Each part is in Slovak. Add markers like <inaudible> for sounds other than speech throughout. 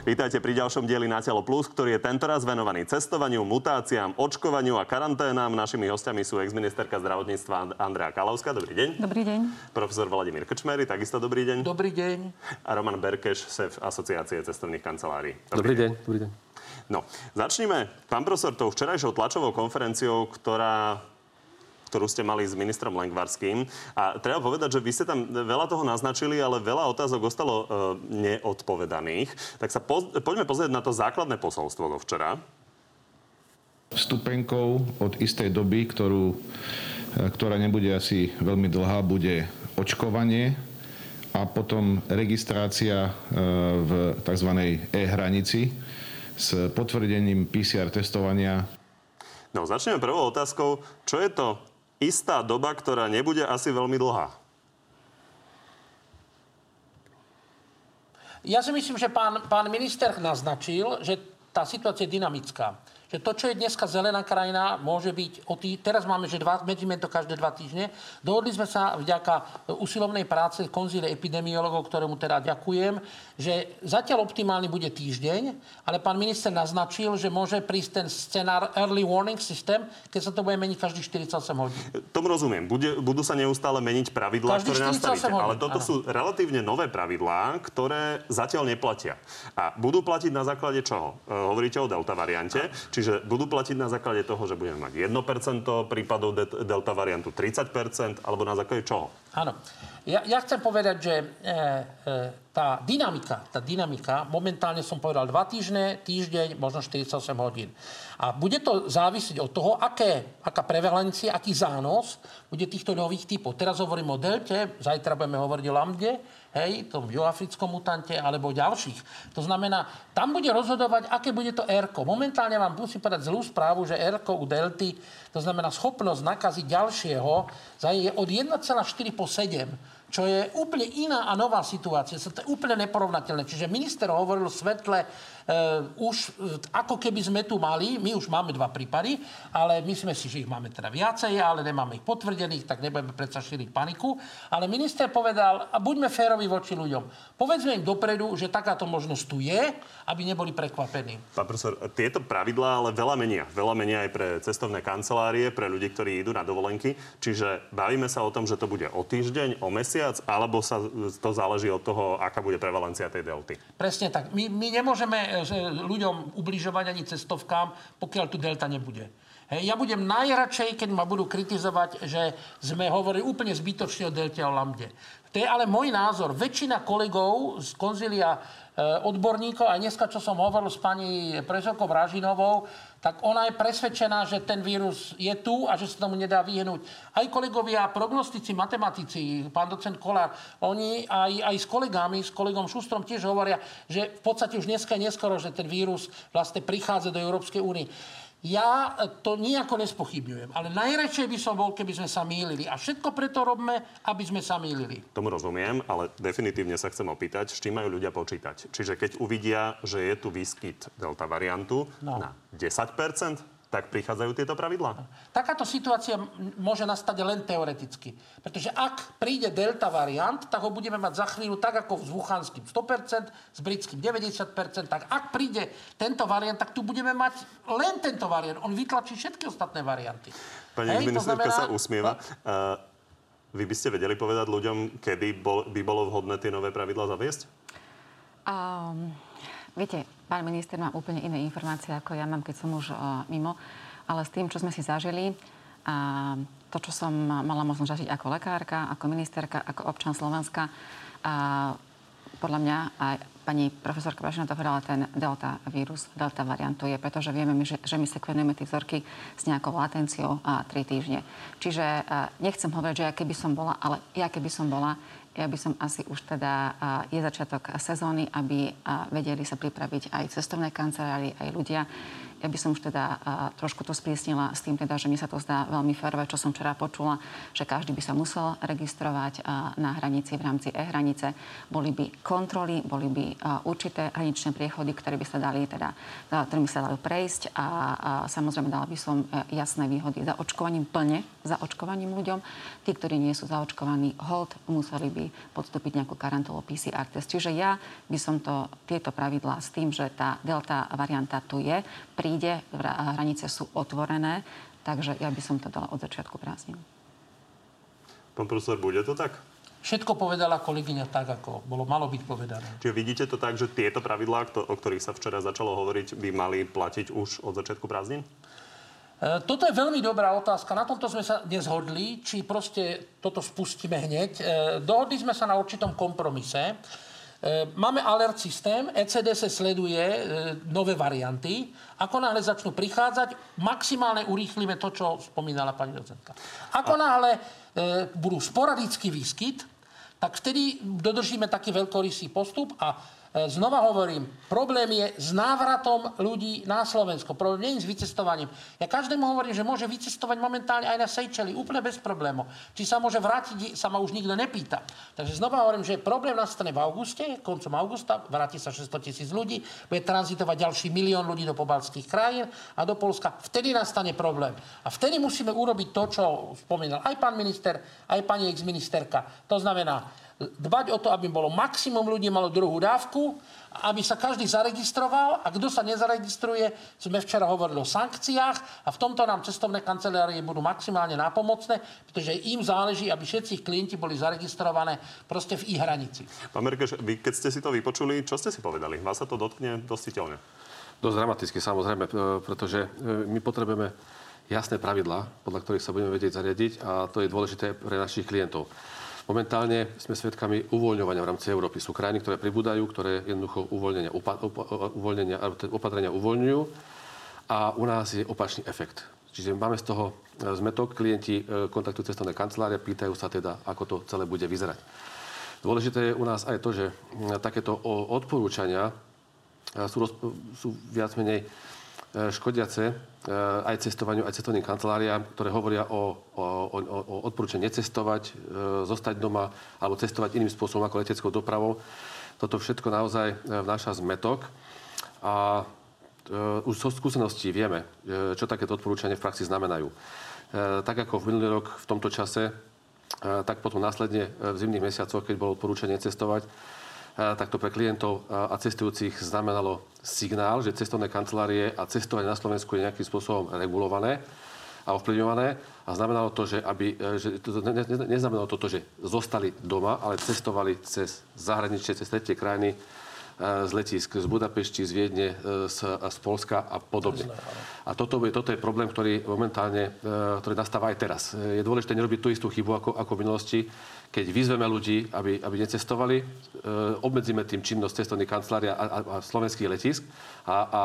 Vítajte pri ďalšom dieli Na telo plus, ktorý je tentoraz venovaný cestovaniu, mutáciám, očkovaniu a karanténám. Našimi hostiami sú exministerka zdravotníctva Andrea Kalavská. Dobrý deň. Dobrý deň. Profesor Vladimír Krčmery, takisto dobrý deň. Dobrý deň. A Roman Berkeš, šéf Asociácie cestovných kancelárií. Dobrý, dobrý deň. Dobrý deň. No, začníme, pán profesor, tou včerajšou tlačovou konferenciou, ktorá ktorú ste mali s ministrom Lengvarským. A treba povedať, že vy ste tam veľa toho naznačili, ale veľa otázok ostalo e, neodpovedaných. Tak sa poz- poďme pozrieť na to základné posolstvo do včera. Stupenkou od istej doby, ktorú, e, ktorá nebude asi veľmi dlhá, bude očkovanie a potom registrácia e, v tzv. e-hranici s potvrdením PCR testovania. No, začneme prvou otázkou. Čo je to istá doba, ktorá nebude asi veľmi dlhá. Ja si myslím, že pán, pán minister naznačil, že tá situácia je dynamická že to, čo je dneska zelená krajina, môže byť o tý... Teraz máme, že dva, medzíme to každé dva týždne. Dohodli sme sa vďaka usilovnej práce konzíle epidemiologov, ktorému teda ďakujem, že zatiaľ optimálny bude týždeň, ale pán minister naznačil, že môže prísť ten scenár early warning system, keď sa to bude meniť každých 48 hodín. Tomu rozumiem. Bude, budú sa neustále meniť pravidlá, ktoré nastavíte. Hodín, ale toto áno. sú relatívne nové pravidlá, ktoré zatiaľ neplatia. A budú platiť na základe čoho? E, hovoríte o delta variante. Či Čiže budú platiť na základe toho, že budeme mať 1% prípadov delta variantu, 30%, alebo na základe čoho? Áno. Ja, ja chcem povedať, že e, e, tá dynamika, tá dynamika, momentálne som povedal 2 týždne, týždeň, možno 48 hodín. A bude to závisieť od toho, aké, aká prevalencia, aký zános bude týchto nových typov. Teraz hovorím o delte, zajtra budeme hovoriť o lambde, hej, tom bioafrickom mutante alebo ďalších. To znamená, tam bude rozhodovať, aké bude to ERKO. Momentálne vám musím povedať zlú správu, že ERKO u delty, to znamená schopnosť nakaziť ďalšieho, je od 1,4 po 7 čo je úplne iná a nová situácia. To je úplne neporovnateľné. Čiže minister hovoril v svetle už uh, ako keby sme tu mali, my už máme dva prípady, ale myslíme si, že ich máme teda viacej, ale nemáme ich potvrdených, tak nebudeme predsa šíriť paniku. Ale minister povedal, a buďme férovi voči ľuďom. Povedzme im dopredu, že takáto možnosť tu je, aby neboli prekvapení. Pán profesor, tieto pravidlá ale veľa menia. Veľa menia aj pre cestovné kancelárie, pre ľudí, ktorí idú na dovolenky. Čiže bavíme sa o tom, že to bude o týždeň, o mesiac, alebo sa to záleží od toho, aká bude prevalencia tej delty. Presne tak. My, my nemôžeme že ľuďom ubližovať ani cestovkám, pokiaľ tu delta nebude. Hej, ja budem najradšej, keď ma budú kritizovať, že sme hovorili úplne zbytočne o delte a o lambde. To je ale môj názor. Väčšina kolegov z konzilia odborníkov, aj dneska, čo som hovoril s pani prezorkou Vražinovou, tak ona je presvedčená, že ten vírus je tu a že sa tomu nedá vyhnúť. Aj kolegovia, prognostici, matematici, pán docent Kolár, oni aj, aj s kolegami, s kolegom Šustrom tiež hovoria, že v podstate už dneska je neskoro, že ten vírus vlastne prichádza do Európskej únie. Ja to nejako nespochybňujem, ale najradšej by som bol, keby sme sa mýlili. A všetko preto robme, aby sme sa mýlili. Tomu rozumiem, ale definitívne sa chcem opýtať, s čím majú ľudia počítať. Čiže keď uvidia, že je tu výskyt delta variantu no. na 10%, tak prichádzajú tieto pravidlá? Takáto situácia môže nastať len teoreticky. Pretože ak príde delta variant, tak ho budeme mať za chvíľu tak ako s wuchanským 100%, s britským 90%. Tak ak príde tento variant, tak tu budeme mať len tento variant. On vytlačí všetky ostatné varianty. Pani Hej, ministerka znamená... sa usmieva. Uh, vy by ste vedeli povedať ľuďom, kedy bol, by bolo vhodné tie nové pravidlá zaviesť? Um, viete, Pán minister má úplne iné informácie, ako ja mám, keď som už uh, mimo. Ale s tým, čo sme si zažili, a to, čo som mala možnosť zažiť ako lekárka, ako ministerka, ako občan Slovenska, a podľa mňa aj pani profesorka Vašina to povedala, ten delta vírus, delta variantu je, pretože vieme, že, že my sekvenujeme tie vzorky s nejakou latenciou a 3 týždne. Čiže uh, nechcem hovoriť, že ja keby som bola, ale ja keby som bola, ja by som asi už teda, je začiatok sezóny, aby vedeli sa pripraviť aj cestovné kancelárie, aj ľudia. Ja by som už teda trošku to sprísnila s tým teda, že mi sa to zdá veľmi férové, čo som včera počula, že každý by sa musel registrovať na hranici v rámci e-hranice. Boli by kontroly, boli by určité hraničné priechody, ktoré by sa dali teda, ktorými sa dali prejsť a, a samozrejme dala by som e, jasné výhody za očkovaním plne, za očkovaním ľuďom. Tí, ktorí nie sú zaočkovaní, hold, museli by podstúpiť nejakú karantólu PCR test. Čiže ja by som to, tieto pravidlá s tým, že tá delta varianta tu je, príde, hranice sú otvorené, takže ja by som to dala od začiatku prázdnin. Pán profesor, bude to tak? Všetko povedala kolegyňa tak, ako bolo malo byť povedané. Čiže vidíte to tak, že tieto pravidlá, o ktorých sa včera začalo hovoriť, by mali platiť už od začiatku prázdnin? E, toto je veľmi dobrá otázka. Na tomto sme sa nezhodli, či proste toto spustíme hneď. E, dohodli sme sa na určitom kompromise. E, máme alert systém, ECDC sleduje nové varianty. Ako náhle začnú prichádzať, maximálne urýchlime to, čo spomínala pani docentka. Ako náhle budú sporadický výskyt, tak vtedy dodržíme taký veľkorysý postup a E, znova hovorím, problém je s návratom ľudí na Slovensko. Problém nie je s vycestovaním. Ja každému hovorím, že môže vycestovať momentálne aj na Seychely, úplne bez problémov. Či sa môže vrátiť, sa ma už nikto nepýta. Takže znova hovorím, že problém nastane v auguste, koncom augusta, vráti sa 600 tisíc ľudí, bude tranzitovať ďalší milión ľudí do pobalských krajín a do Polska. Vtedy nastane problém. A vtedy musíme urobiť to, čo spomínal aj pán minister, aj pani exministerka. To znamená, dbať o to, aby bolo maximum ľudí malo druhú dávku, aby sa každý zaregistroval a kto sa nezaregistruje, sme včera hovorili o sankciách a v tomto nám cestovné kancelárie budú maximálne nápomocné, pretože im záleží, aby všetci klienti boli zaregistrované proste v ich hranici. Pán Merkeš, vy keď ste si to vypočuli, čo ste si povedali? Vás sa to dotkne dositeľne? Dosť dramaticky, samozrejme, pretože e, my potrebujeme jasné pravidlá, podľa ktorých sa budeme vedieť zariadiť a to je dôležité pre našich klientov. Momentálne sme svedkami uvoľňovania v rámci Európy. Sú krajiny, ktoré pribúdajú, ktoré jednoducho uvoľnenia, upa, uvoľnenia, opatrenia uvoľňujú a u nás je opačný efekt. Čiže máme z toho e, zmetok, klienti e, kontaktujú cestovné kancelárie, pýtajú sa teda, ako to celé bude vyzerať. Dôležité je u nás aj to, že takéto odporúčania e, sú, sú viac menej škodiace e, aj cestovaniu, aj cestovným kanceláriám, ktoré hovoria o, o, o, o odporúčaní necestovať, e, zostať doma alebo cestovať iným spôsobom ako leteckou dopravou. Toto všetko naozaj vnáša zmetok a už zo skúseností vieme, čo takéto odporúčania v praxi znamenajú. Tak ako v minulý rok v tomto čase, tak potom následne v zimných mesiacoch, keď bolo odporúčanie cestovať, tak to pre klientov a cestujúcich znamenalo signál, že cestovné kancelárie a cestovanie na Slovensku je nejakým spôsobom regulované a ovplyvňované. A znamenalo to, že, aby, e, že to, ne, ne, neznamenalo to, že zostali doma, ale cestovali cez zahraničie, cez tretie krajiny, E, z letisk z Budapešti, z Viedne, e, z, z Polska a podobne. A toto je, toto je problém, ktorý momentálne ktorý nastáva aj teraz. Je dôležité nerobiť tú istú chybu ako, ako v minulosti, keď vyzveme ľudí, aby, aby necestovali, obmedzíme tým činnosť cestovných kancelária a, a, a slovenských letisk a, a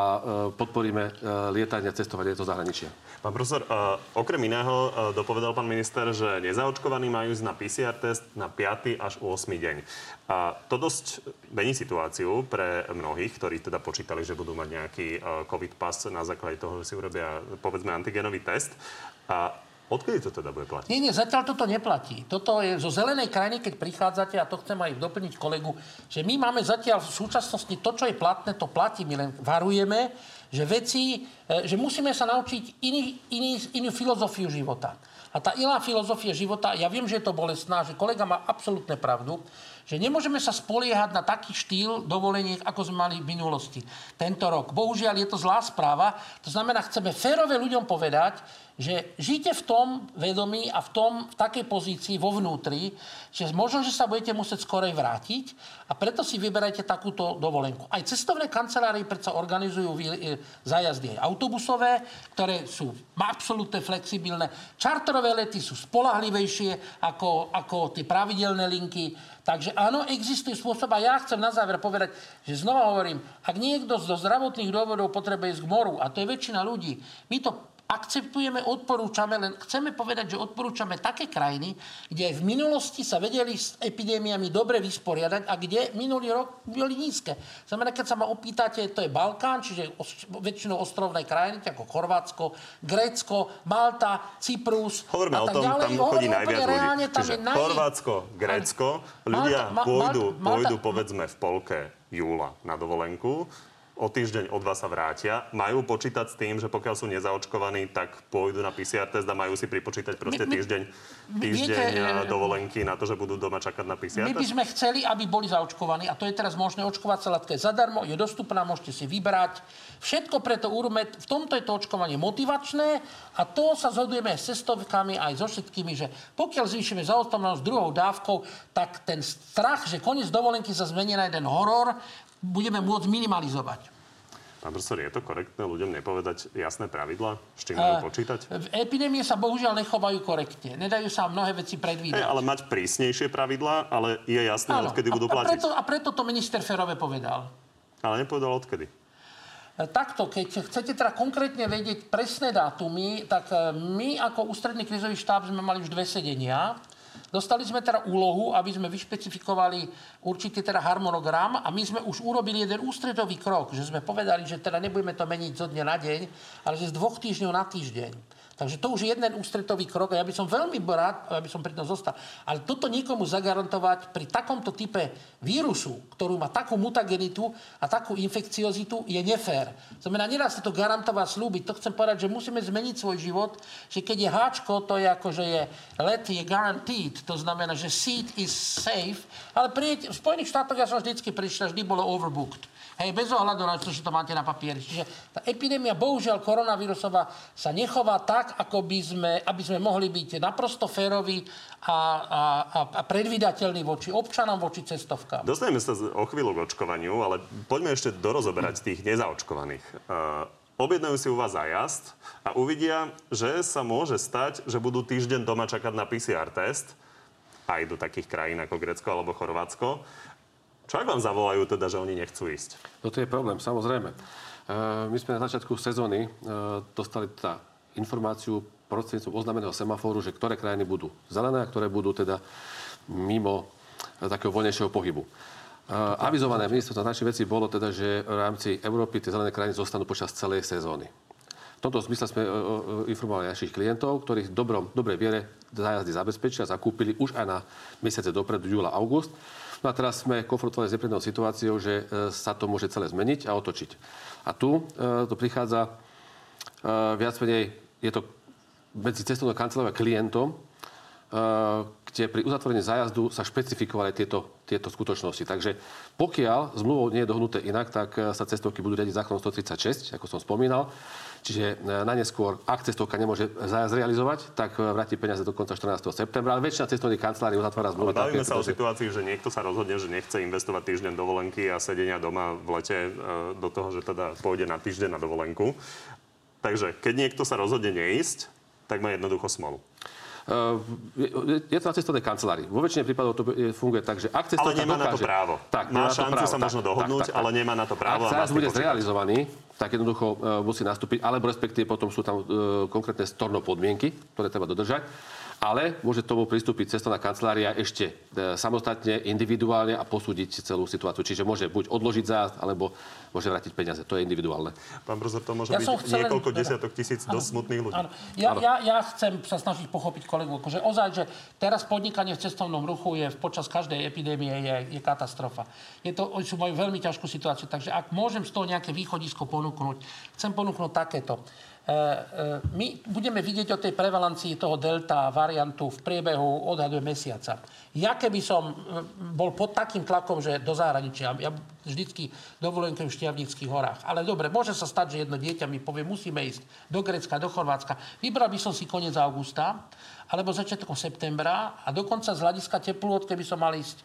podporíme lietanie a cestovanie do zahraničia. Pán profesor, uh, okrem iného uh, dopovedal pán minister, že nezaočkovaní majú ísť na PCR test na 5. až 8. deň. A to dosť mení situáciu pre mnohých, ktorí teda počítali, že budú mať nejaký uh, COVID pas na základe toho, že si urobia, povedzme, antigenový test. A Odkedy to teda bude platiť? Nie, nie, zatiaľ toto neplatí. Toto je zo zelenej krajiny, keď prichádzate, a to chcem aj doplniť kolegu, že my máme zatiaľ v súčasnosti to, čo je platné, to platí. My len varujeme, že veci, e, že musíme sa naučiť iný, iný, inú filozofiu života. A tá iná filozofia života, ja viem, že je to bolestná, že kolega má absolútne pravdu, že nemôžeme sa spoliehať na taký štýl dovoleniek, ako sme mali v minulosti tento rok. Bohužiaľ je to zlá správa. To znamená, chceme férové ľuďom povedať, že žite v tom vedomí a v, tom, v takej pozícii vo vnútri, že možno, že sa budete musieť skorej vrátiť a preto si vyberajte takúto dovolenku. Aj cestovné kancelárie predsa organizujú e, zájazdy aj autobusové, ktoré sú absolútne flexibilné. Čarterové lety sú spolahlivejšie ako, ako tie pravidelné linky. Takže áno, existuje spôsob a ja chcem na záver povedať, že znova hovorím, ak niekto zo zdravotných dôvodov potrebuje ísť k moru, a to je väčšina ľudí, my to akceptujeme, odporúčame, len chceme povedať, že odporúčame také krajiny, kde v minulosti sa vedeli s epidémiami dobre vysporiadať a kde minulý rok boli nízke. Znamená, keď sa ma opýtate, to je Balkán, čiže väčšinou ostrovné krajiny, ako Chorvátsko, Grécko, Malta, Cyprus Hovoríme o tom, ďalej. tam chodí najviac ľudí. Reálne, tam Čiže naj... Chorvátsko, Grécko, ľudia Malta, pôjdu, Malta, pôjdu povedzme v polke júla na dovolenku o týždeň, o dva sa vrátia. Majú počítať s tým, že pokiaľ sú nezaočkovaní, tak pôjdu na PCR test a majú si pripočítať proste týždeň, týždeň viete, dovolenky na to, že budú doma čakať na PCR test? My by sme chceli, aby boli zaočkovaní a to je teraz možné. Očkovacia látka je zadarmo, je dostupná, môžete si vybrať. Všetko preto urme, v tomto je to očkovanie motivačné a to sa zhodujeme s cestovkami aj so všetkými, že pokiaľ zvýšime zaočkovanosť druhou dávkou, tak ten strach, že koniec dovolenky sa zmení na jeden horor, budeme môcť minimalizovať. Pán profesor, je to korektné ľuďom nepovedať jasné pravidla, s čím majú počítať? V epidémie sa bohužiaľ nechovajú korektne. Nedajú sa mnohé veci predvídať. Hey, ale mať prísnejšie pravidlá, ale je jasné, Áno. odkedy budú platiť. A preto, a preto to minister Ferove povedal. Ale nepovedal odkedy. E, takto, keď chcete teda konkrétne vedieť presné dátumy, tak my ako ústredný krizový štáb sme mali už dve sedenia. Dostali sme teda úlohu, aby sme vyšpecifikovali určitý teda harmonogram a my sme už urobili jeden ústredový krok, že sme povedali, že teda nebudeme to meniť zo dňa na deň, ale že z dvoch týždňov na týždeň. Takže to už je jeden ústretový krok a ja by som veľmi rád, aby som pri tom zostal. Ale toto nikomu zagarantovať pri takomto type vírusu, ktorú má takú mutagenitu a takú infekciozitu, je nefér. Znamená, nedá sa to garantovať, slúbiť. To chcem povedať, že musíme zmeniť svoj život, že keď je háčko, to je ako, že je let je guaranteed, to znamená, že seat is safe, ale pri, v Spojených štátoch ja som vždycky prišiel, vždy bolo overbooked. Hej, bez ohľadu na to, že to máte na papieri. Čiže tá epidémia, bohužiaľ, koronavírusová sa nechová tak, ako by sme, aby sme mohli byť naprosto féroví a, a, a predvydateľní voči občanom, voči cestovkám. Dostaneme sa o chvíľu k očkovaniu, ale poďme ešte dorozoberať tých nezaočkovaných. Uh, objednajú si u vás zájazd a uvidia, že sa môže stať, že budú týždeň doma čakať na PCR test aj do takých krajín ako Grecko alebo Chorvátsko. Čo ak vám zavolajú teda, že oni nechcú ísť? No to je problém, samozrejme. E, my sme na začiatku sezóny e, dostali teda informáciu prostredníctvom oznameného semaforu, že ktoré krajiny budú zelené a ktoré budú teda mimo e, takého voľnejšieho pohybu. avizované ministerstvo našich vecí bolo teda, že v rámci Európy tie zelené krajiny zostanú počas celej sezóny. V tomto zmysle sme informovali našich klientov, ktorí v dobrom, dobrej viere zájazdy zabezpečia, zakúpili už aj na mesiace dopredu, júla, august. No a teraz sme konfrontovali s neprednou situáciou, že e, sa to môže celé zmeniť a otočiť. A tu e, to prichádza e, viac menej, je to medzi cestovnou kanceláriou a klientom, kde pri uzatvorení zájazdu sa špecifikovali tieto, tieto skutočnosti. Takže pokiaľ zmluvou nie je dohnuté inak, tak sa cestovky budú riadiť zákonom 136, ako som spomínal. Čiže e, na neskôr, ak cestovka nemôže zájazd realizovať, tak vráti peniaze do konca 14. septembra. Ale väčšina cestovných kancelárií uzatvára zmluvy. Bavíme sa o situácii, že niekto sa rozhodne, že nechce investovať týždeň dovolenky a sedenia doma v lete do toho, že teda pôjde na týždeň na dovolenku. Takže keď niekto sa rozhodne neísť, tak má jednoducho smolu. Uh, je to na cestovnej kancelárii. Vo väčšine prípadov to funguje tak, že ak cestovka Ale nemá dokáže, na to právo. Tak, má šancu právo, sa možno dohodnúť, tak, tak, ale nemá na to právo. Ak sa bude zrealizovaný, tak jednoducho uh, musí nastúpiť, alebo respektíve potom sú tam uh, konkrétne storno podmienky, ktoré treba dodržať ale môže tomu pristúpiť cestovná kancelária ešte e, samostatne, individuálne a posúdiť celú situáciu. Čiže môže buď odložiť zájazd, alebo môže vrátiť peniaze. To je individuálne. Pán profesor, to môže ja byť niekoľko len... desiatok tisíc ano. dosť smutných ľudí. Ano. Ja, ja, ja chcem sa snažiť pochopiť kolegu, že ozaj, že teraz podnikanie v cestovnom ruchu je počas každej epidémie je, je katastrofa. Je to, sú majú veľmi ťažkú situáciu, takže ak môžem z toho nejaké východisko ponúknuť, chcem ponúknuť takéto. E, e, my budeme vidieť o tej prevalencii toho delta variantu v priebehu odhadu mesiaca. Ja keby som e, bol pod takým tlakom, že do zahraničia, ja vždycky dovolenkujem v Štiavnických horách. Ale dobre, môže sa stať, že jedno dieťa mi povie, musíme ísť do Grecka, do Chorvátska. Vybral by som si koniec augusta, alebo začiatkom septembra a dokonca z hľadiska teplôt, keby som mal ísť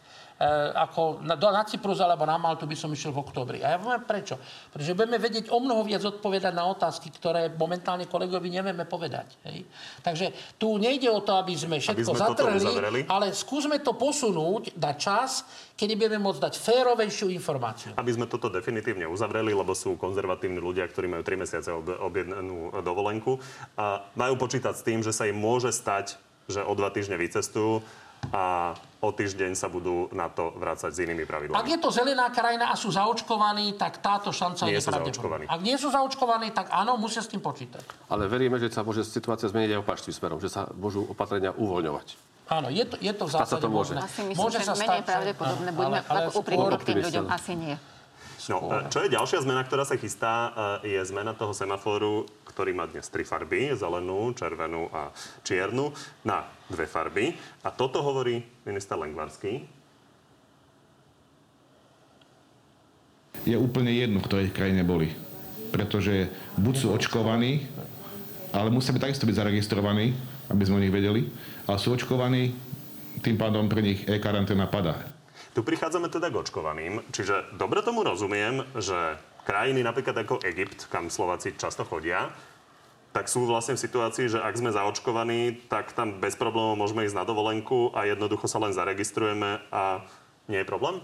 ako na, na Cyprus alebo na Maltu by som išiel v oktobri. A ja poviem prečo. Pretože budeme vedieť o mnoho viac odpovedať na otázky, ktoré momentálne kolegovi nevieme povedať. Hej. Takže tu nejde o to, aby sme všetko aby sme zatrhli, ale skúsme to posunúť na čas, kedy budeme môcť dať férovejšiu informáciu. Aby sme toto definitívne uzavreli, lebo sú konzervatívni ľudia, ktorí majú 3 mesiace objednanú dovolenku, a majú počítať s tým, že sa im môže stať, že o dva týždne vycestujú a o týždeň sa budú na to vrácať s inými pravidlami. Ak je to zelená krajina a sú zaočkovaní, tak táto šanca nie je nepravdepodobná. Ak nie sú zaočkovaní, tak áno, musia s tým počítať. Ale veríme, že sa môže situácia zmeniť aj opačným smerom, že sa môžu opatrenia uvoľňovať. Áno, je to, je to v zásade to môže. Asi myslím, môže že sa menej stať, pravdepodobné. Buďme ale, ale úprimní k tým ľuďom. Asi nie. No, čo je ďalšia zmena, ktorá sa chystá, je zmena toho semaforu, ktorý má dnes tri farby, zelenú, červenú a čiernu, na dve farby. A toto hovorí minister Lengvarský. Je úplne jedno, v ktorej krajine boli. Pretože buď sú očkovaní, ale musia byť takisto byť zaregistrovaní, aby sme o nich vedeli, ale sú očkovaní, tým pádom pre nich e-karanténa padá. Tu prichádzame teda k očkovaným, čiže dobre tomu rozumiem, že krajiny napríklad ako Egypt, kam Slováci často chodia, tak sú vlastne v situácii, že ak sme zaočkovaní, tak tam bez problémov môžeme ísť na dovolenku a jednoducho sa len zaregistrujeme a nie je problém?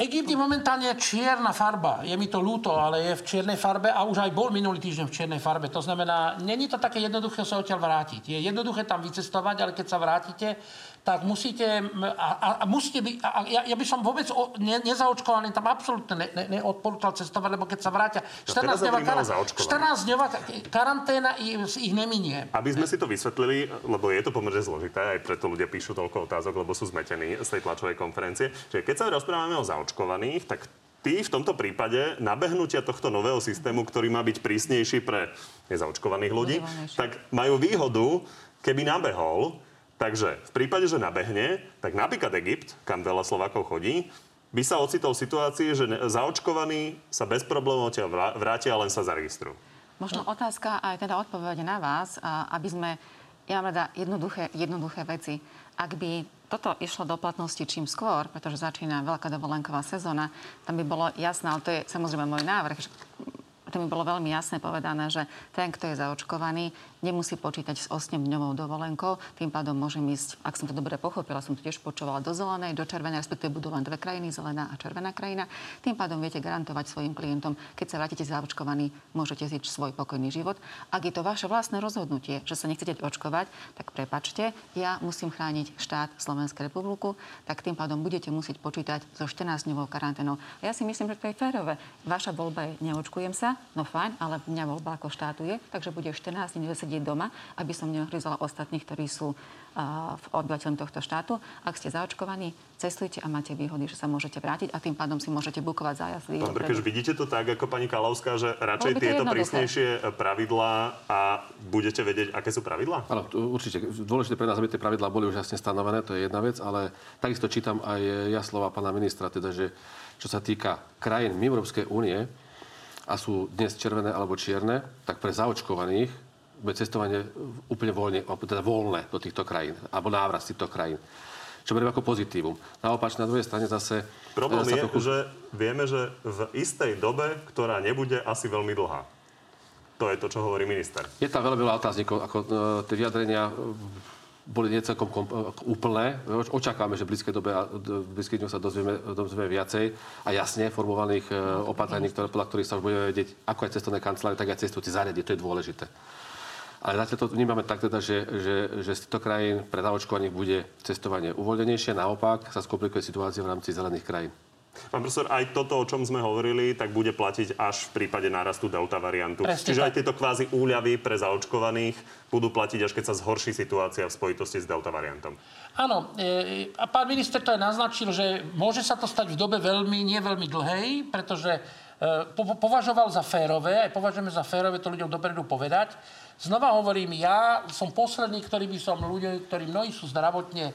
Egypt je momentálne čierna farba. Je mi to ľúto, ale je v čiernej farbe a už aj bol minulý týždeň v čiernej farbe. To znamená, není to také jednoduché sa odtiaľ vrátiť. Je jednoduché tam vycestovať, ale keď sa vrátite, tak musíte, a, a musíte byť, a ja, ja by som vôbec o, ne, nezaočkovaný tam absolútne ne, ne, neodporúčal cestovať, lebo keď sa vrátia 14 dňová, kar, 14 dňová karanténa ich, neminie. Aby sme si to vysvetlili, lebo je to pomerne zložité, aj preto ľudia píšu toľko otázok, lebo sú zmetení z tej tlačovej konferencie. Čiže keď sa rozprávame o zaočkovaných, tak Tí v tomto prípade nabehnutia tohto nového systému, ktorý má byť prísnejší pre nezaočkovaných ľudí, tak majú výhodu, keby nabehol, Takže v prípade, že nabehne, tak napríklad Egypt, kam veľa Slovákov chodí, by sa ocitol v situácii, že zaočkovaní sa bez problémov vrátia a len sa zaregistrujú. Možno otázka aj teda odpovede na vás, aby sme, ja mám rada jednoduché, jednoduché veci. Ak by toto išlo do platnosti čím skôr, pretože začína veľká dovolenková sezóna, tam by bolo jasné, ale to je samozrejme môj návrh, to mi bolo veľmi jasne povedané, že ten, kto je zaočkovaný, nemusí počítať s 8-dňovou dovolenkou. Tým pádom môžem ísť, ak som to dobre pochopila, som to tiež počúvala do zelenej, do červenej, respektíve budú len dve krajiny, zelená a červená krajina. Tým pádom viete garantovať svojim klientom, keď sa vrátite zaočkovaní, môžete ziť svoj pokojný život. Ak je to vaše vlastné rozhodnutie, že sa nechcete očkovať, tak prepačte, ja musím chrániť štát Slovenskej republiku, tak tým pádom budete musieť počítať so 14-dňovou karanténou. Ja si myslím, že to je férové. Vaša voľba je neočkujem sa, no fajn, ale mňa voľba ako štátu je, takže bude 14 dní sedieť doma, aby som neohryzala ostatných, ktorí sú uh, obyvateľom tohto štátu. Ak ste zaočkovaní, cestujte a máte výhody, že sa môžete vrátiť a tým pádom si môžete bukovať zájazdy. Pán Brkeš, vidíte to tak, ako pani Kalavská, že radšej tieto prísnejšie pravidlá a budete vedieť, aké sú pravidlá? Áno, určite. Dôležité pre nás, aby tie pravidlá boli už jasne stanovené, to je jedna vec, ale takisto čítam aj ja slova pána ministra, teda, že čo sa týka krajín mimo Európskej únie, a sú dnes červené alebo čierne, tak pre zaočkovaných bude cestovanie úplne voľne, teda voľné do týchto krajín, alebo návrat z týchto krajín. Čo beriem ako pozitívum. Naopak, na druhej strane zase... Problém je, trochu... že vieme, že v istej dobe, ktorá nebude asi veľmi dlhá. To je to, čo hovorí minister. Je tam veľmi veľa otáznikov, ako uh, tie vyjadrenia boli necelkom kom, úplné. Očakávame, že v blízkej dobe a v blízkej sa dozvieme, dozvieme viacej a jasne formovaných uh, opatrení, ktoré, podľa ktorých sa už budeme vedieť, ako aj cestovné kancelárie, tak aj cestujúci zariadiť. To je dôležité. Ale zatiaľ to vnímame tak teda, že, že, že z týchto krajín pre zaočkovaných bude cestovanie uvoľnenejšie, naopak sa skomplikuje situácia v rámci zelených krajín. Pán profesor, aj toto, o čom sme hovorili, tak bude platiť až v prípade nárastu delta variantu. Presne Čiže tak. aj tieto kvázi úľavy pre zaočkovaných budú platiť, až keď sa zhorší situácia v spojitosti s delta variantom. Áno, e, a pán minister to aj naznačil, že môže sa to stať v dobe veľmi, nie veľmi dlhej, pretože e, považoval za férové, aj považujeme za férové to ľuďom dopredu povedať, Znova hovorím, ja som posledný, ktorý by som ľudia, ktorí mnohí sú zdravotne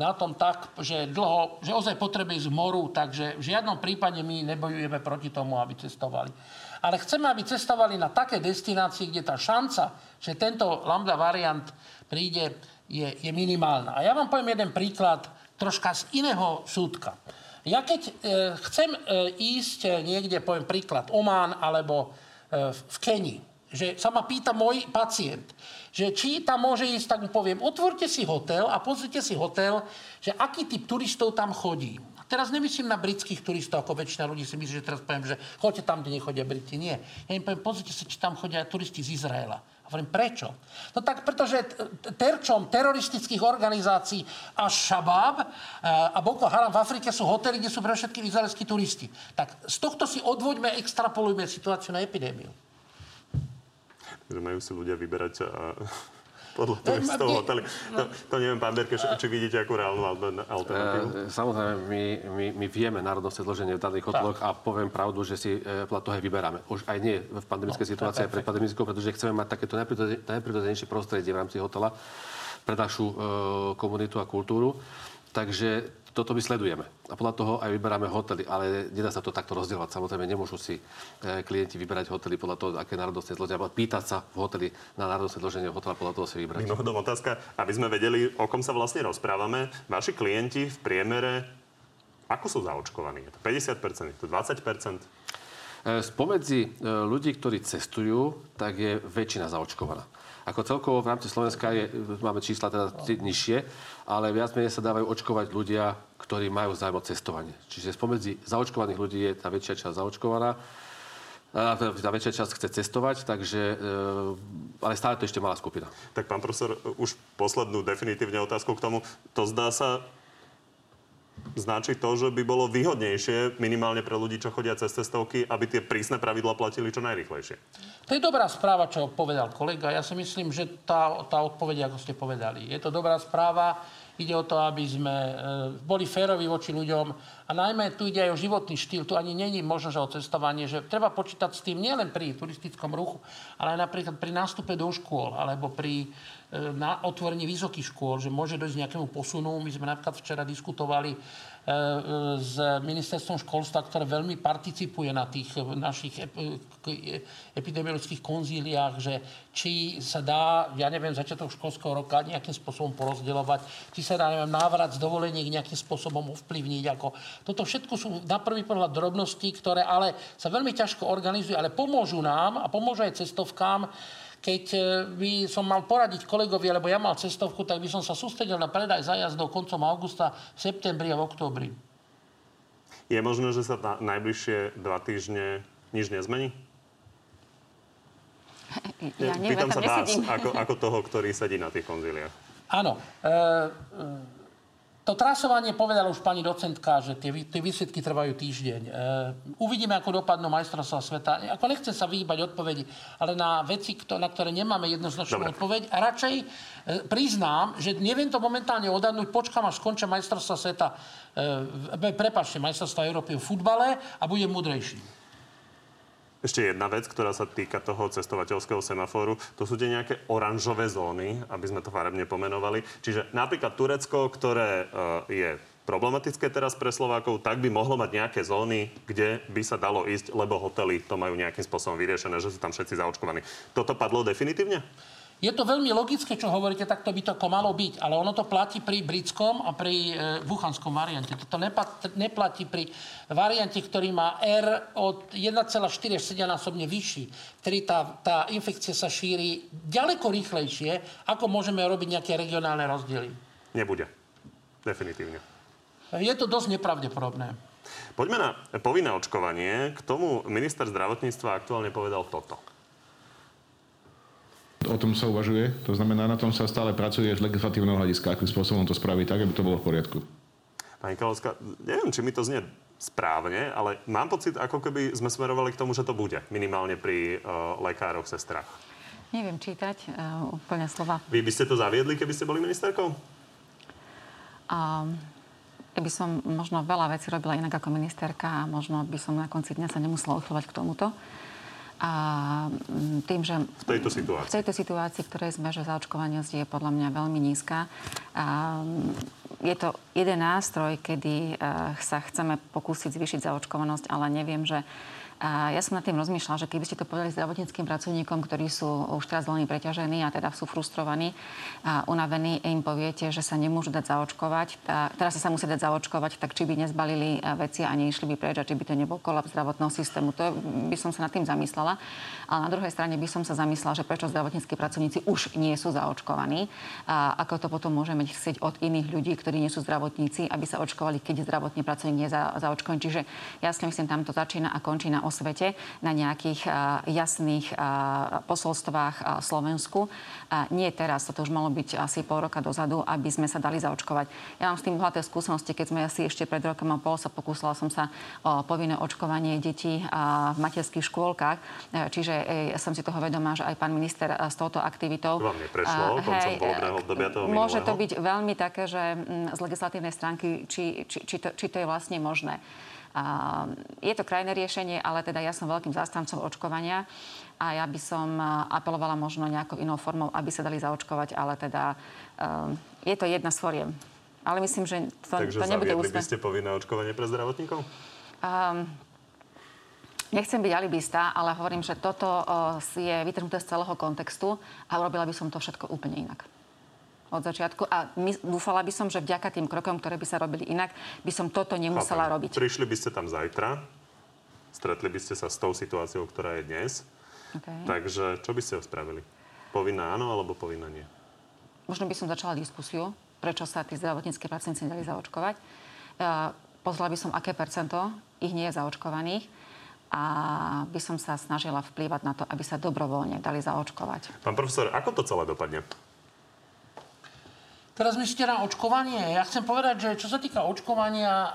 na tom tak, že dlho, že ozaj potrebuje z moru, takže v žiadnom prípade my nebojujeme proti tomu, aby cestovali. Ale chceme, aby cestovali na také destinácie, kde tá šanca, že tento lambda variant príde, je, je minimálna. A ja vám poviem jeden príklad troška z iného súdka. Ja keď e, chcem e, ísť niekde, poviem príklad, Omán alebo e, v Kenii, že sa ma pýta môj pacient, že či tam môže ísť, tak mu poviem, otvorte si hotel a pozrite si hotel, že aký typ turistov tam chodí. Teraz nemyslím na britských turistov, ako väčšina ľudí si myslí, že teraz poviem, že choďte tam, kde nechodia Briti. Nie. Ja im poviem, pozrite sa, či tam chodia turisti z Izraela. Hovorím, prečo? No tak pretože terčom teroristických organizácií až Shabab a Boko Haram v Afrike sú hotely, kde sú pre všetky izraelskí turisti. Tak z tohto si odvoďme, extrapolujme situáciu na epidémiu. Že majú si ľudia vyberať <laughs> podľa turistov no, hotely. To, to neviem, pán Berke, či vidíte akú reálnu alternatívu? E, samozrejme, my, my, my vieme národnostné zloženie v daných hoteloch a poviem pravdu, že si e, plato aj vyberáme. Už aj nie v pandemickej no, situácii, aj pred pandemickou, pretože chceme mať takéto najprirodzenejšie prostredie v rámci hotela pre našu e, komunitu a kultúru. Takže toto my sledujeme. A podľa toho aj vyberáme hotely, ale nedá sa to takto rozdielovať. Samozrejme, nemôžu si e, klienti vyberať hotely podľa toho, aké národnostné zloženie, alebo pýtať sa v hoteli na národnostné zloženie hotela, podľa toho si vybrať. Mimochodom otázka, aby sme vedeli, o kom sa vlastne rozprávame. Vaši klienti v priemere, ako sú zaočkovaní? Je to 50%, je to 20%? E, spomedzi e, ľudí, ktorí cestujú, tak je väčšina zaočkovaná. Ako celkovo v rámci Slovenska je, máme čísla teda nižšie, ale viac menej sa dávajú očkovať ľudia, ktorí majú zájem o cestovanie. Čiže spomedzi zaočkovaných ľudí je tá väčšia časť zaočkovaná. Tá väčšia časť chce cestovať, takže, e, ale stále to ešte malá skupina. Tak pán profesor, už poslednú definitívne otázku k tomu. To zdá sa značí to, že by bolo výhodnejšie minimálne pre ľudí, čo chodia cez cestovky, aby tie prísne pravidla platili čo najrychlejšie. To je dobrá správa, čo povedal kolega. Ja si myslím, že tá, tá odpoveď, ako ste povedali, je to dobrá správa. Ide o to, aby sme e, boli férovi voči ľuďom a najmä tu ide aj o životný štýl. Tu ani není možno, že o cestovanie, že treba počítať s tým nielen pri turistickom ruchu, ale aj napríklad pri nástupe do škôl alebo pri na otvorení vysokých škôl, že môže dojsť nejakému posunu. My sme napríklad včera diskutovali e, e, s ministerstvom školstva, ktoré veľmi participuje na tých našich epidemiologických konzíliách, že či sa dá, ja neviem, začiatok školského roka nejakým spôsobom porozdeľovať, či sa dá, neviem, návrat z dovoleniek nejakým spôsobom ovplyvniť. Ako. Toto všetko sú na prvý pohľad drobnosti, ktoré ale sa veľmi ťažko organizujú, ale pomôžu nám a pomôžu aj cestovkám, keď e, by som mal poradiť kolegovi, lebo ja mal cestovku, tak by som sa sústredil na predaj zájazdov koncom augusta, v septembri a v oktobri. Je možné, že sa na najbližšie dva týždne nič nezmení? Ja neviem, Pýtam sa vás, ako, ako toho, ktorý sedí na tých konzíliách. Áno. E, e, to trasovanie povedala už pani docentka, že tie, tie výsledky trvajú týždeň. E, uvidíme, ako dopadnú majstrovstvá sveta. Ako nechcem sa vyhýbať odpovedi, ale na veci, na ktoré nemáme jednoznačnú Dobre. odpoveď. A radšej e, priznám, že neviem to momentálne odhadnúť. Počkám, až skončia majstrovstvá sveta, e, prepačte, majstrovstvá Európy v futbale a budem múdrejší. Ešte jedna vec, ktorá sa týka toho cestovateľského semaforu, to sú tie nejaké oranžové zóny, aby sme to farebne pomenovali. Čiže napríklad Turecko, ktoré uh, je problematické teraz pre Slovákov, tak by mohlo mať nejaké zóny, kde by sa dalo ísť, lebo hotely to majú nejakým spôsobom vyriešené, že sú tam všetci zaočkovaní. Toto padlo definitívne? Je to veľmi logické, čo hovoríte, tak to by to malo byť, ale ono to platí pri britskom a pri e, wuchanskom variante. Toto neplatí pri variante, ktorý má R od 1,4 až 7 násobne vyšší, ktorý tá, tá infekcia sa šíri ďaleko rýchlejšie, ako môžeme robiť nejaké regionálne rozdiely. Nebude. Definitívne. Je to dosť nepravdepodobné. Poďme na povinné očkovanie. K tomu minister zdravotníctva aktuálne povedal toto. O tom sa uvažuje, to znamená, na tom sa stále pracuje z legislatívneho hľadiska, akým spôsobom to spraviť tak, aby to bolo v poriadku. Pani Kalovská, neviem, či mi to znie správne, ale mám pocit, ako keby sme smerovali k tomu, že to bude, minimálne pri uh, lekároch, sestrach. Neviem čítať uh, úplne slova. Vy by ste to zaviedli, keby ste boli ministerkou? Um, ja by som možno veľa vecí robila inak ako ministerka a možno by som na konci dňa sa nemusela odchovať k tomuto. A mm, tým, že... V tejto situácii. V tejto situácii, ktorej sme, že zaočkovanosť je podľa mňa veľmi nízka. A je to jeden nástroj, kedy e, sa chceme pokúsiť zvýšiť zaočkovanosť, ale neviem, že A ja som nad tým rozmýšľala, že keby ste to povedali zdravotníckým pracovníkom, ktorí sú už teraz veľmi preťažení a teda sú frustrovaní a unavení, im poviete, že sa nemôžu dať zaočkovať, tá, teraz sa musí dať zaočkovať, tak či by nezbalili veci a neišli by preč a či by to nebol kolaps zdravotného systému. To by som sa nad tým zamyslela. Ale na druhej strane by som sa zamyslela, že prečo zdravotníckí pracovníci už nie sú zaočkovaní a ako to potom môžeme chcieť od iných ľudí, ktorí nie sú zdravotníci, aby sa očkovali, keď zdravotný pracovník je za, zaočkovaný. Čiže ja si myslím, tam to začína a končí na svete, na nejakých jasných posolstvách Slovensku. Nie teraz, toto už malo byť asi pol roka dozadu, aby sme sa dali zaočkovať. Ja mám s tým bohaté skúsenosti, keď sme asi ešte pred rokom a pol sa pokúsila som sa o povinné očkovanie detí v materských škôlkach. E, čiže ja som si toho vedomá, že aj pán minister s touto aktivitou... To vám neprešlo hej, volebného obdobia toho Môže to byť veľmi také, že z legislatívnej stránky, či, či, či, to, či to je vlastne možné. Je to krajné riešenie, ale teda ja som veľkým zástancom očkovania a ja by som apelovala možno nejakou inou formou, aby sa dali zaočkovať, ale teda je to jedna z foriem. Ale myslím, že to, Takže to nebude úspech. by ste povinné očkovanie pre zdravotníkov? Um, Nechcem byť alibista, ale hovorím, že toto je vytrhnuté z celého kontextu a urobila by som to všetko úplne inak od začiatku a my, dúfala by som, že vďaka tým krokom, ktoré by sa robili inak, by som toto nemusela Chápem. robiť. Prišli by ste tam zajtra, stretli by ste sa s tou situáciou, ktorá je dnes. Okay. Takže čo by ste spravili? Povinná áno alebo povinná nie? Možno by som začala diskusiu, prečo sa tí zdravotnícke pracovníci nedali zaočkovať. Pozrela by som, aké percento ich nie je zaočkovaných a by som sa snažila vplývať na to, aby sa dobrovoľne dali zaočkovať. Pán profesor, ako to celé dopadne? Teraz myslíte na očkovanie. Ja chcem povedať, že čo sa týka očkovania, e,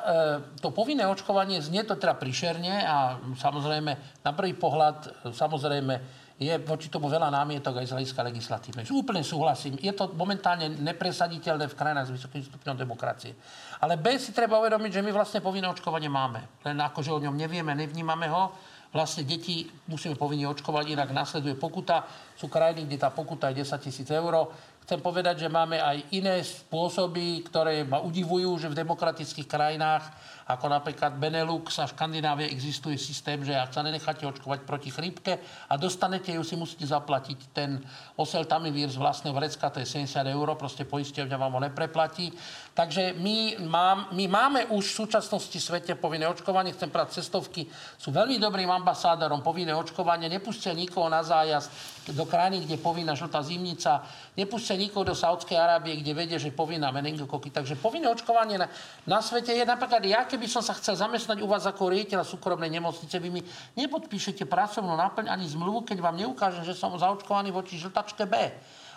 to povinné očkovanie znie to teda prišerne a samozrejme na prvý pohľad samozrejme je voči tomu veľa námietok aj z hľadiska legislatívnej. Úplne súhlasím. Je to momentálne nepresaditeľné v krajinách s vysokým stupňom demokracie. Ale B si treba uvedomiť, že my vlastne povinné očkovanie máme. Len akože o ňom nevieme, nevnímame ho. Vlastne deti musíme povinne očkovať, inak nasleduje pokuta. Sú krajiny, kde tá pokuta je 10 tisíc eur Chcem povedať, že máme aj iné spôsoby, ktoré ma udivujú, že v demokratických krajinách ako napríklad Benelux a Škandinávie existuje systém, že ak sa nenecháte očkovať proti chrípke a dostanete ju, si musíte zaplatiť ten oseltamivir z vlastného vrecka, to je 70 eur, proste poisťovňa vám ho nepreplatí. Takže my, mám, my máme už v súčasnosti v svete povinné očkovanie, chcem prať cestovky, sú veľmi dobrým ambasádorom povinné očkovanie, nepustia nikoho na zájazd do krajiny, kde povinná žltá zimnica, nepustia nikoho do Saudskej Arábie, kde vedie, že povinná meningokoky. Takže povinné očkovanie na, na svete je napríklad, ja keby som sa chcel zamestnať u vás ako riaditeľa súkromnej nemocnice, vy mi nepodpíšete pracovnú náplň ani zmluvu, keď vám neukážem, že som zaočkovaný voči žltačke B.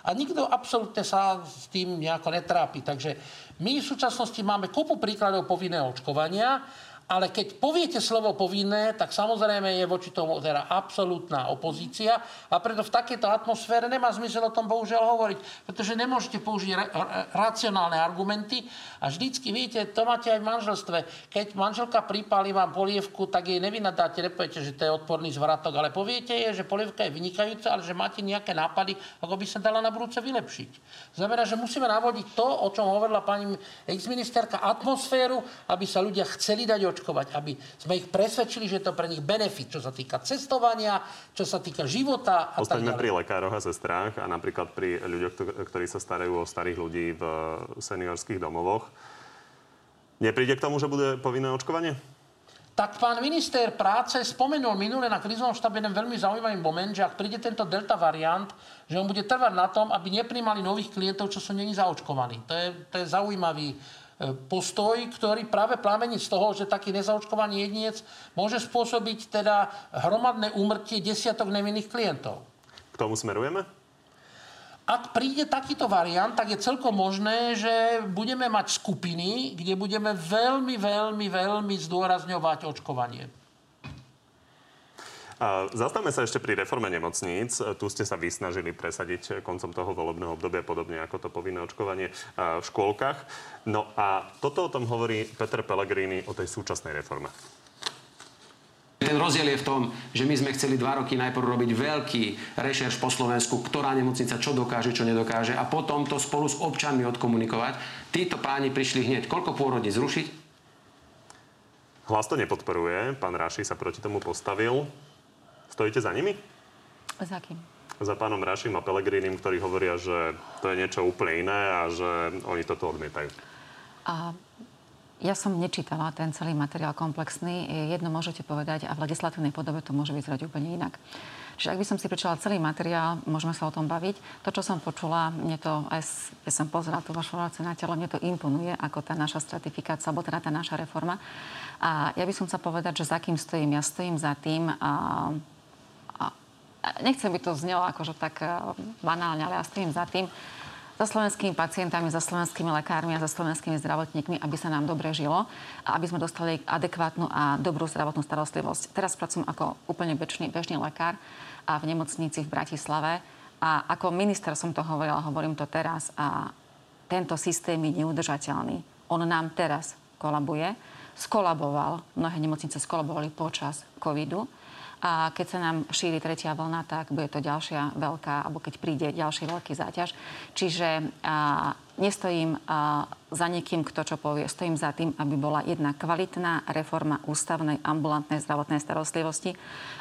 A nikto absolútne sa s tým nejako netrápi. Takže my v súčasnosti máme kopu príkladov povinného očkovania ale keď poviete slovo povinné, tak samozrejme je voči tomu teda absolútna opozícia a preto v takejto atmosfére nemá zmysel o tom bohužiaľ hovoriť, pretože nemôžete použiť ra- racionálne argumenty a vždycky, viete, to máte aj v manželstve. Keď manželka pripáli vám polievku, tak jej nevynadáte, nepoviete, že to je odporný zvratok, ale poviete jej, že polievka je vynikajúca, ale že máte nejaké nápady, ako by sa dala na budúce vylepšiť. Znamená, že musíme navodiť to, o čom hovorila pani exministerka, atmosféru, aby sa ľudia chceli dať očkovať, aby sme ich presvedčili, že to pre nich benefit, čo sa týka cestovania, čo sa týka života a Ostaňme tak pri lekároch a sestrách a napríklad pri ľuďoch, ktorí sa starajú o starých ľudí v seniorských domovoch. Nepríde k tomu, že bude povinné očkovanie? tak pán minister práce spomenul minule na krizovom štábe jeden veľmi zaujímavý moment, že ak príde tento delta variant, že on bude trvať na tom, aby nepríjmali nových klientov, čo sú není zaočkovaní. To je, to je zaujímavý postoj, ktorý práve plamení z toho, že taký nezaočkovaný jedinec môže spôsobiť teda hromadné úmrtie desiatok nevinných klientov. K tomu smerujeme? Ak príde takýto variant, tak je celkom možné, že budeme mať skupiny, kde budeme veľmi, veľmi, veľmi zdôrazňovať očkovanie. Zastavme sa ešte pri reforme nemocníc. Tu ste sa vysnažili presadiť koncom toho volebného obdobia, podobne ako to povinné očkovanie v škôlkach. No a toto o tom hovorí Peter Pellegrini o tej súčasnej reforme. Ten rozdiel je v tom, že my sme chceli dva roky najprv robiť veľký rešerš po Slovensku, ktorá nemocnica čo dokáže, čo nedokáže a potom to spolu s občanmi odkomunikovať. Títo páni prišli hneď. Koľko pôrodní zrušiť? Hlas to nepodporuje. Pán Raši sa proti tomu postavil. Stojíte za nimi? Za kým? Za pánom Rašim a Pelegrinim, ktorí hovoria, že to je niečo úplne iné a že oni toto odmietajú. A ja som nečítala ten celý materiál komplexný. Jedno môžete povedať a v legislatívnej podobe to môže vyzerať úplne inak. Čiže ak by som si prečítala celý materiál, môžeme sa o tom baviť. To, čo som počula, mne to, aj keď som pozerala tú vašu reláciu na telo, mne to imponuje, ako tá naša stratifikácia, alebo teda tá naša reforma. A ja by som sa povedať, že za kým stojím. Ja stojím za tým, a, nechcem by to znelo akože tak banálne, ale ja stojím za tým, za slovenskými pacientami, za slovenskými lekármi a za slovenskými zdravotníkmi, aby sa nám dobre žilo a aby sme dostali adekvátnu a dobrú zdravotnú starostlivosť. Teraz pracujem ako úplne bežný, bežný lekár a v nemocnici v Bratislave. A ako minister som to hovorila, hovorím to teraz. A tento systém je neudržateľný. On nám teraz kolabuje. Skolaboval, mnohé nemocnice skolabovali počas covidu a keď sa nám šíri tretia vlna, tak bude to ďalšia veľká, alebo keď príde ďalší veľký záťaž. Čiže a, nestojím za niekým, kto čo povie. Stojím za tým, aby bola jedna kvalitná reforma ústavnej ambulantnej zdravotnej starostlivosti,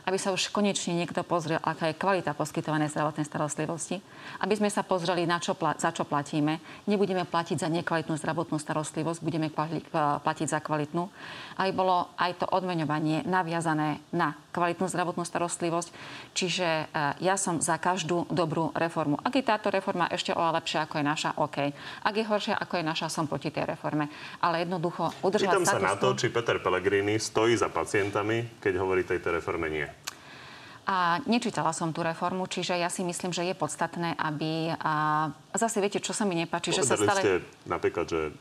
aby sa už konečne niekto pozrel, aká je kvalita poskytovanej zdravotnej starostlivosti, aby sme sa pozreli, na čo, za čo platíme. Nebudeme platiť za nekvalitnú zdravotnú starostlivosť, budeme platiť za kvalitnú. Aby bolo aj to odmeňovanie naviazané na kvalitnú zdravotnú starostlivosť. Čiže e, ja som za každú dobrú reformu. Ak je táto reforma ešte oveľa lepšia ako je naša, OK. Ak je horšia ako je naša, som proti tej reforme. Ale jednoducho udržať Pýtam sa na to, či Peter Pellegrini stojí za pacientami, keď hovorí tejto reforme nie. A nečítala som tú reformu, čiže ja si myslím, že je podstatné, aby... A zase viete, čo sa mi nepáči, že sa stále... ste napríklad, že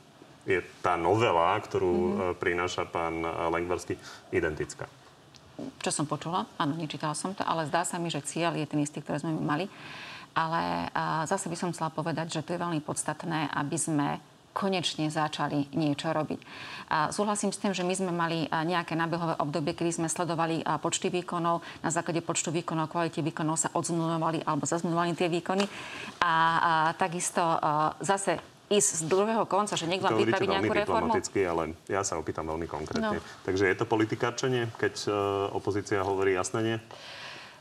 je tá novela, ktorú mm-hmm. prináša pán Lengvarsky, identická. Čo som počula? Áno, nečítala som to, ale zdá sa mi, že cieľ je ten istý, ktorý sme mali. Ale zase by som chcela povedať, že to je veľmi podstatné, aby sme konečne začali niečo robiť. A súhlasím s tým, že my sme mali nejaké nábehové obdobie, kedy sme sledovali počty výkonov. Na základe počtu výkonov, kvality výkonov sa odznulovali alebo zaznulovali tie výkony. A, a takisto a zase ísť z druhého konca, že niekto vám vypraví nejakú reformu. ale ja sa opýtam veľmi konkrétne. No. Takže je to politikárčenie, keď uh, opozícia hovorí jasne nie?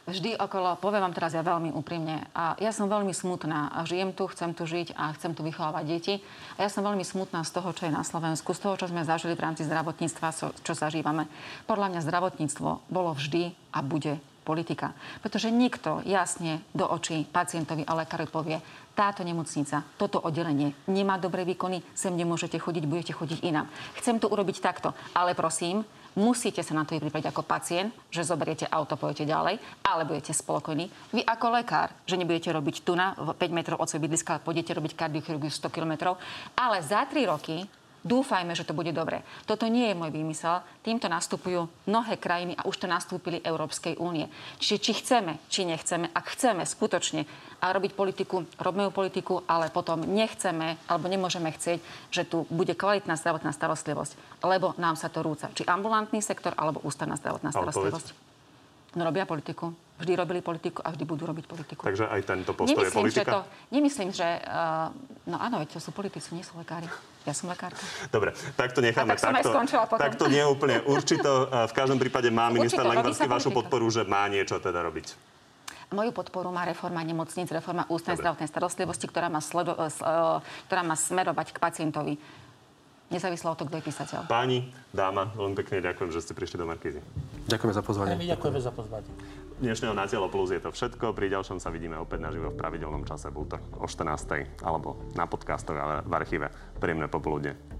Vždy okolo, poviem vám teraz ja veľmi úprimne, a ja som veľmi smutná. A žijem tu, chcem tu žiť a chcem tu vychovávať deti. A ja som veľmi smutná z toho, čo je na Slovensku, z toho, čo sme zažili v rámci zdravotníctva, čo zažívame. Podľa mňa zdravotníctvo bolo vždy a bude politika. Pretože nikto jasne do očí pacientovi a lekárovi povie, táto nemocnica, toto oddelenie nemá dobré výkony, sem nemôžete chodiť, budete chodiť inám. Chcem to urobiť takto, ale prosím, Musíte sa na to pripraviť ako pacient, že zoberiete auto, pôjdete ďalej, ale budete spokojní. Vy ako lekár, že nebudete robiť tu na 5 metrov od svojho bydliska, pôjdete robiť kardiochirurgiu 100 km, ale za 3 roky Dúfajme, že to bude dobre. Toto nie je môj výmysel. Týmto nastupujú mnohé krajiny a už to nastúpili Európskej únie. Čiže či chceme, či nechceme, ak chceme skutočne a robiť politiku, robíme politiku, ale potom nechceme alebo nemôžeme chcieť, že tu bude kvalitná zdravotná starostlivosť, lebo nám sa to rúca. Či ambulantný sektor alebo ústavná zdravotná starostlivosť. No robia politiku. Vždy robili politiku a vždy budú robiť politiku. Takže aj tento postoj nemyslím, je politika? Že to, nemyslím, že... Uh, no áno, to sú politici, nie sú lekári. Ja som lekárka. Dobre, tak to necháme. A tak takto, potom. takto nie úplne určito. V každom prípade má minister Lengvarsky vašu podporu, že má niečo teda robiť. Moju podporu má reforma nemocníc, reforma ústnej zdravotnej starostlivosti, ktorá má, sledo, uh, ktorá má smerovať k pacientovi. Nezávislo od toho, kto je písateľ. Páni, dáma, veľmi pekne ďakujem, že ste prišli do Markízy. Ďakujeme za pozvanie. My ďakujeme za pozvanie. Dnešného Na telo plus je to všetko. Pri ďalšom sa vidíme opäť naživo v pravidelnom čase, buď o 14. alebo na podcastoch, ale v archíve. Príjemné popoludne.